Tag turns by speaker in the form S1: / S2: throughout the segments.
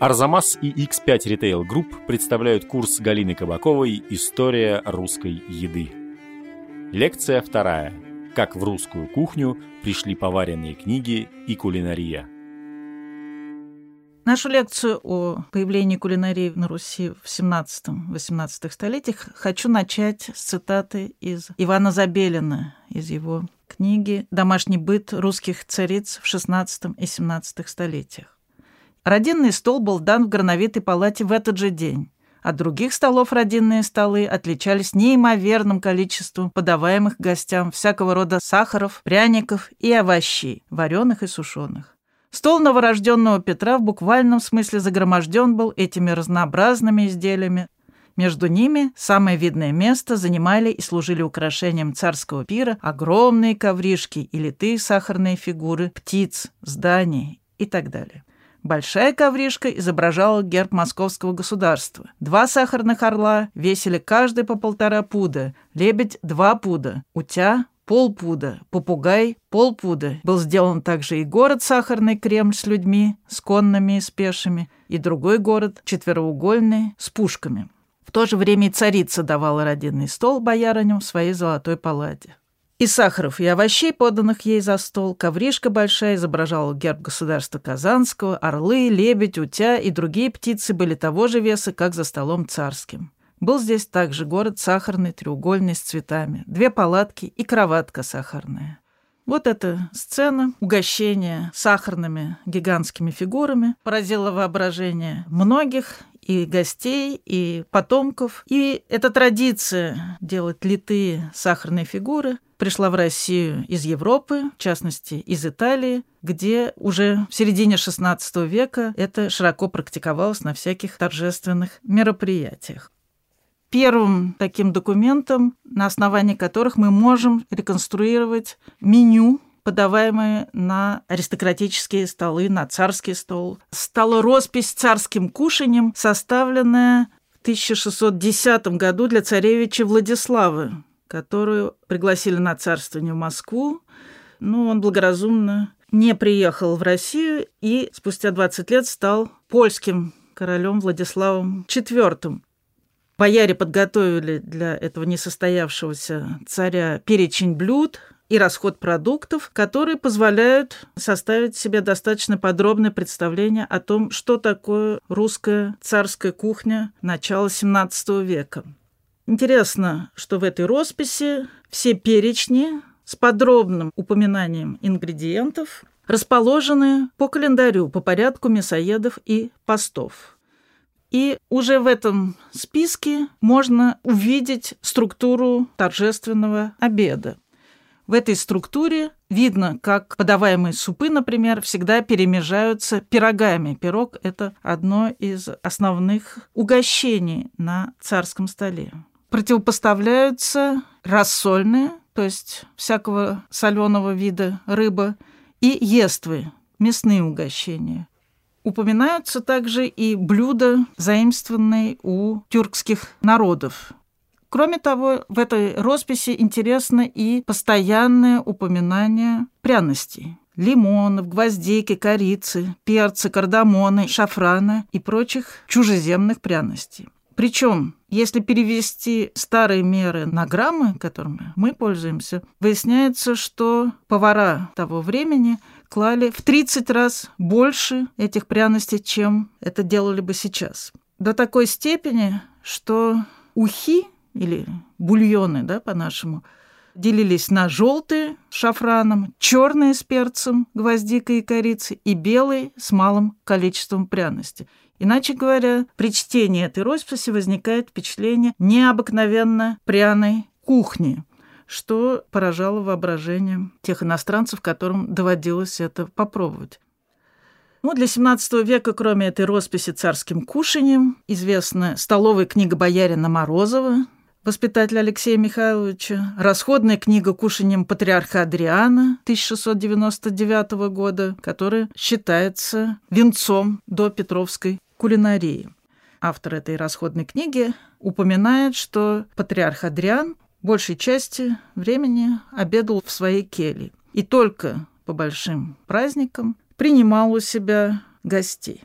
S1: Арзамас и X5 Retail Group представляют курс Галины Кабаковой «История русской еды». Лекция вторая. Как в русскую кухню пришли поваренные книги и кулинария.
S2: Нашу лекцию о появлении кулинарии на Руси в 17-18 столетиях хочу начать с цитаты из Ивана Забелина, из его книги «Домашний быт русских цариц в XVI и XVII столетиях». Родинный стол был дан в грановитой палате в этот же день. От других столов родинные столы отличались неимоверным количеством подаваемых гостям всякого рода сахаров, пряников и овощей, вареных и сушеных. Стол новорожденного Петра в буквальном смысле загроможден был этими разнообразными изделиями. Между ними самое видное место занимали и служили украшением царского пира огромные ковришки и литые сахарные фигуры птиц, зданий и так далее. Большая ковришка изображала герб московского государства. Два сахарных орла весили каждый по полтора пуда, лебедь – два пуда, утя – полпуда, попугай – полпуда. Был сделан также и город Сахарный Кремль с людьми, с конными и с пешими, и другой город четвероугольный с пушками. В то же время и царица давала родинный стол боярыням в своей золотой палате. И сахаров, и овощей, поданных ей за стол, ковришка большая изображала герб государства Казанского, орлы, лебедь, утя и другие птицы были того же веса, как за столом царским. Был здесь также город сахарный, треугольный, с цветами, две палатки и кроватка сахарная. Вот эта сцена угощения сахарными гигантскими фигурами поразила воображение многих и гостей, и потомков. И эта традиция делать литые сахарные фигуры пришла в Россию из Европы, в частности, из Италии, где уже в середине XVI века это широко практиковалось на всяких торжественных мероприятиях. Первым таким документом, на основании которых мы можем реконструировать меню подаваемые на аристократические столы, на царский стол. Стала роспись царским кушанием, составленная в 1610 году для царевича Владислава, которую пригласили на царствование в Москву. Ну, он благоразумно не приехал в Россию и спустя 20 лет стал польским королем Владиславом IV. Бояре подготовили для этого несостоявшегося царя перечень блюд, и расход продуктов, которые позволяют составить себе достаточно подробное представление о том, что такое русская царская кухня начала XVII века. Интересно, что в этой росписи все перечни с подробным упоминанием ингредиентов расположены по календарю, по порядку мясоедов и постов. И уже в этом списке можно увидеть структуру торжественного обеда. В этой структуре видно, как подаваемые супы, например, всегда перемежаются пирогами. Пирог – это одно из основных угощений на царском столе. Противопоставляются рассольные, то есть всякого соленого вида рыба, и ествы, мясные угощения. Упоминаются также и блюда, заимствованные у тюркских народов. Кроме того, в этой росписи интересно и постоянное упоминание пряностей лимонов, гвоздики, корицы, перца, кардамона, шафрана и прочих чужеземных пряностей. Причем, если перевести старые меры на граммы, которыми мы пользуемся, выясняется, что повара того времени клали в 30 раз больше этих пряностей, чем это делали бы сейчас. До такой степени, что ухи или бульоны, да, по-нашему, делились на желтые с шафраном, черные с перцем, гвоздикой и корицей и белые с малым количеством пряности. Иначе говоря, при чтении этой росписи возникает впечатление необыкновенно пряной кухни, что поражало воображение тех иностранцев, которым доводилось это попробовать. Ну, для XVII века, кроме этой росписи царским кушанием, известна столовая книга боярина Морозова, воспитателя Алексея Михайловича, расходная книга кушанием патриарха Адриана 1699 года, которая считается венцом до Петровской кулинарии. Автор этой расходной книги упоминает, что патриарх Адриан большей части времени обедал в своей келье и только по большим праздникам принимал у себя гостей.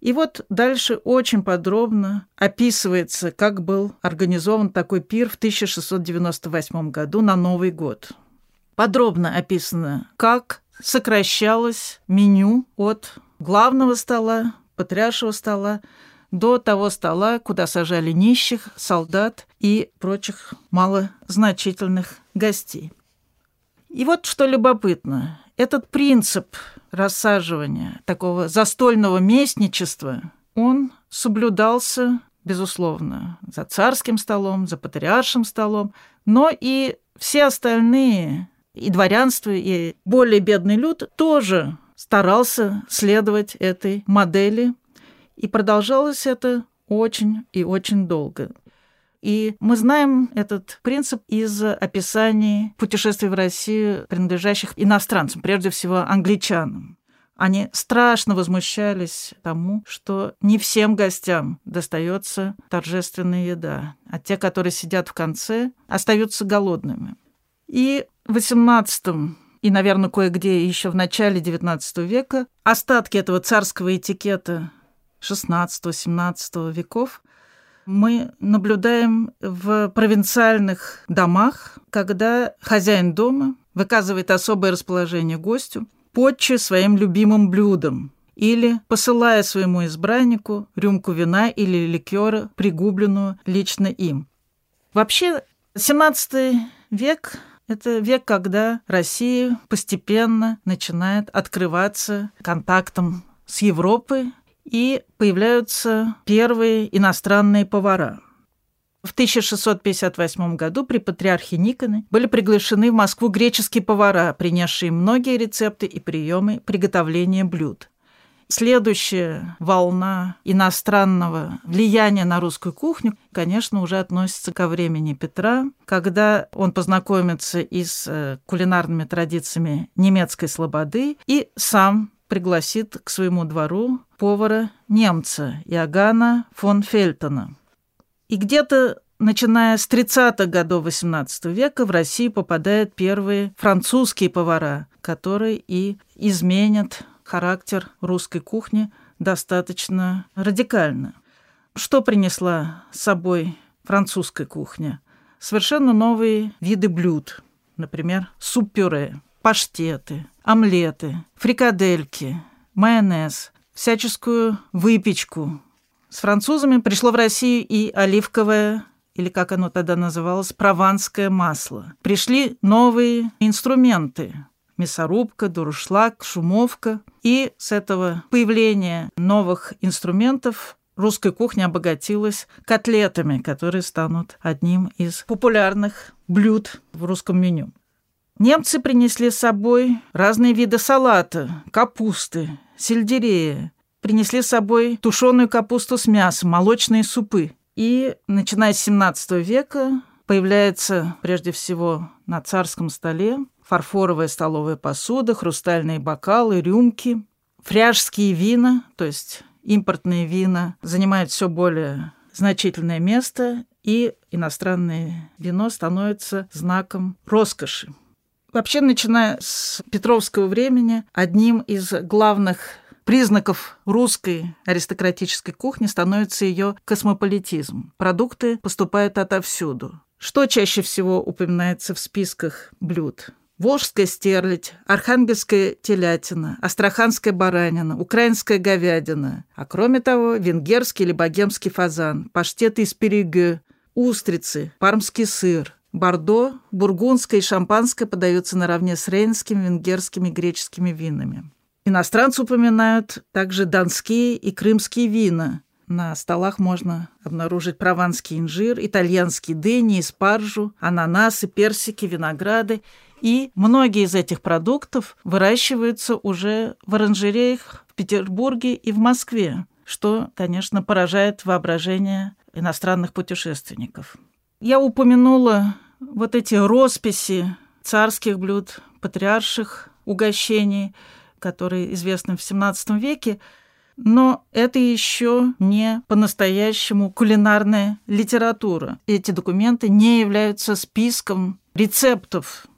S2: И вот дальше очень подробно описывается, как был организован такой пир в 1698 году на Новый год. Подробно описано, как сокращалось меню от главного стола, патриаршего стола, до того стола, куда сажали нищих, солдат и прочих малозначительных гостей. И вот что любопытно. Этот принцип рассаживания, такого застольного местничества, он соблюдался, безусловно, за царским столом, за патриаршим столом, но и все остальные, и дворянство, и более бедный люд тоже старался следовать этой модели, и продолжалось это очень и очень долго. И мы знаем этот принцип из описаний путешествий в Россию, принадлежащих иностранцам, прежде всего англичанам. Они страшно возмущались тому, что не всем гостям достается торжественная еда, а те, которые сидят в конце, остаются голодными. И в XVIII и, наверное, кое-где еще в начале XIX века остатки этого царского этикета XVI-XVII веков мы наблюдаем в провинциальных домах, когда хозяин дома выказывает особое расположение гостю, подче своим любимым блюдом или посылая своему избраннику рюмку вина или ликера, пригубленную лично им. Вообще, 17 век – это век, когда Россия постепенно начинает открываться контактом с Европой, и появляются первые иностранные повара. В 1658 году при патриархе Никоне были приглашены в Москву греческие повара, принесшие многие рецепты и приемы приготовления блюд. Следующая волна иностранного влияния на русскую кухню, конечно, уже относится ко времени Петра, когда он познакомится и с э, кулинарными традициями немецкой слободы и сам пригласит к своему двору повара немца Иоганна фон Фельтона. И где-то начиная с 30-х годов XVIII века в Россию попадают первые французские повара, которые и изменят характер русской кухни достаточно радикально. Что принесла с собой французская кухня? Совершенно новые виды блюд, например, суп-пюре, паштеты, омлеты, фрикадельки, майонез, всяческую выпечку. С французами пришло в Россию и оливковое или как оно тогда называлось, прованское масло. Пришли новые инструменты. Мясорубка, дуршлаг, шумовка. И с этого появления новых инструментов русская кухня обогатилась котлетами, которые станут одним из популярных блюд в русском меню. Немцы принесли с собой разные виды салата, капусты, сельдерея. Принесли с собой тушеную капусту с мясом, молочные супы. И, начиная с 17 века, появляется прежде всего на царском столе фарфоровая столовая посуда, хрустальные бокалы, рюмки, фряжские вина, то есть импортные вина, занимают все более значительное место, и иностранное вино становится знаком роскоши. Вообще, начиная с Петровского времени, одним из главных признаков русской аристократической кухни становится ее космополитизм. Продукты поступают отовсюду. Что чаще всего упоминается в списках блюд? Волжская стерлядь, архангельская телятина, астраханская баранина, украинская говядина, а кроме того венгерский или богемский фазан, паштеты из переге, устрицы, пармский сыр, Бордо, бургундское и шампанское подаются наравне с рейнскими, венгерскими и греческими винами. Иностранцы упоминают также донские и крымские вина. На столах можно обнаружить прованский инжир, итальянские дыни, спаржу, ананасы, персики, винограды. И многие из этих продуктов выращиваются уже в оранжереях в Петербурге и в Москве, что, конечно, поражает воображение иностранных путешественников. Я упомянула вот эти росписи царских блюд, патриарших угощений, которые известны в XVII веке, но это еще не по-настоящему кулинарная литература. Эти документы не являются списком рецептов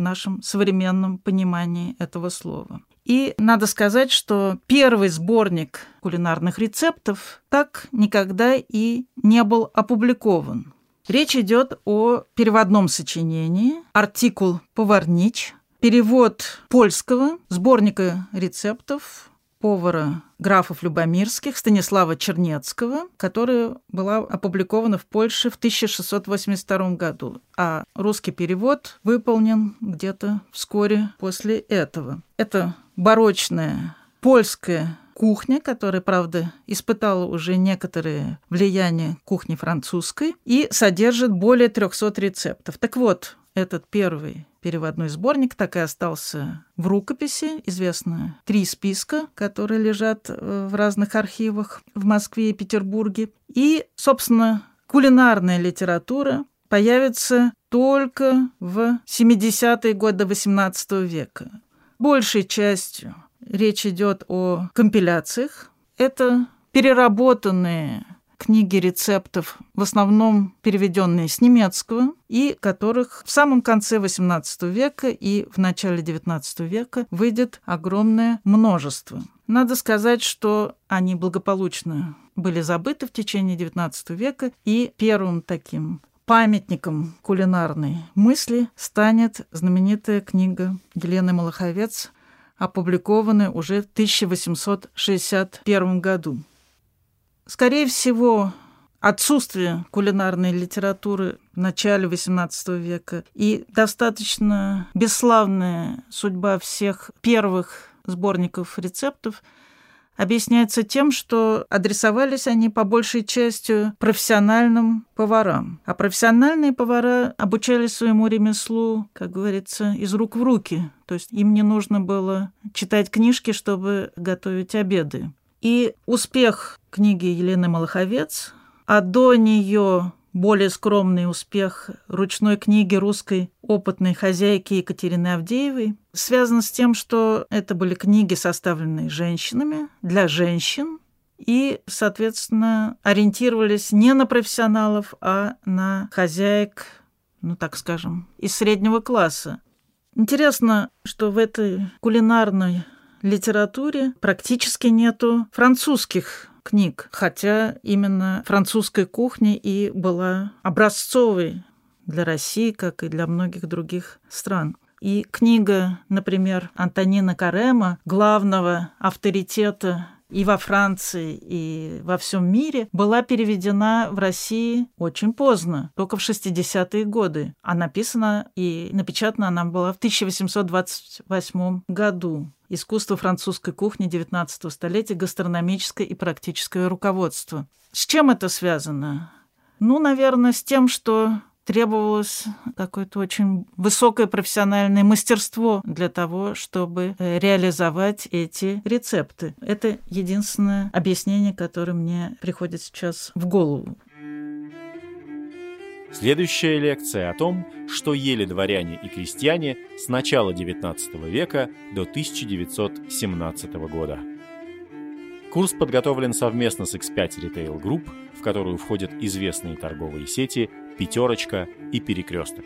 S2: нашем современном понимании этого слова. И надо сказать, что первый сборник кулинарных рецептов так никогда и не был опубликован. Речь идет о переводном сочинении «Артикул Поварнич», перевод польского сборника рецептов повара графов Любомирских Станислава Чернецкого, которая была опубликована в Польше в 1682 году, а русский перевод выполнен где-то вскоре после этого. Это барочная польская кухня, которая, правда, испытала уже некоторые влияния кухни французской и содержит более 300 рецептов. Так вот, этот первый переводной сборник так и остался в рукописи. Известно три списка, которые лежат э, в разных архивах в Москве и Петербурге. И, собственно, кулинарная литература появится только в 70-е годы XVIII века. Большей частью речь идет о компиляциях. Это переработанные книги рецептов, в основном переведенные с немецкого, и которых в самом конце XVIII века и в начале XIX века выйдет огромное множество. Надо сказать, что они благополучно были забыты в течение XIX века, и первым таким памятником кулинарной мысли станет знаменитая книга Елены Малаховец, опубликованная уже в 1861 году. Скорее всего, отсутствие кулинарной литературы в начале XVIII века и достаточно бесславная судьба всех первых сборников рецептов объясняется тем, что адресовались они по большей части профессиональным поварам. А профессиональные повара обучались своему ремеслу, как говорится, из рук в руки. То есть им не нужно было читать книжки, чтобы готовить обеды. И успех книги Елены Малаховец, а до нее более скромный успех ручной книги русской опытной хозяйки Екатерины Авдеевой связан с тем, что это были книги, составленные женщинами, для женщин, и, соответственно, ориентировались не на профессионалов, а на хозяек, ну так скажем, из среднего класса. Интересно, что в этой кулинарной литературе практически нету французских книг, хотя именно французская кухня и была образцовой для России, как и для многих других стран. И книга, например, Антонина Карема, главного авторитета и во Франции, и во всем мире, была переведена в России очень поздно, только в 60-е годы. А написана и напечатана она была в 1828 году. Искусство французской кухни XIX столетия, гастрономическое и практическое руководство. С чем это связано? Ну, наверное, с тем, что требовалось какое-то очень высокое профессиональное мастерство для того, чтобы э, реализовать эти рецепты. Это единственное объяснение, которое мне приходит сейчас в голову.
S1: Следующая лекция о том, что ели дворяне и крестьяне с начала XIX века до 1917 года. Курс подготовлен совместно с X5 Retail Group, в которую входят известные торговые сети «Пятерочка» и «Перекресток».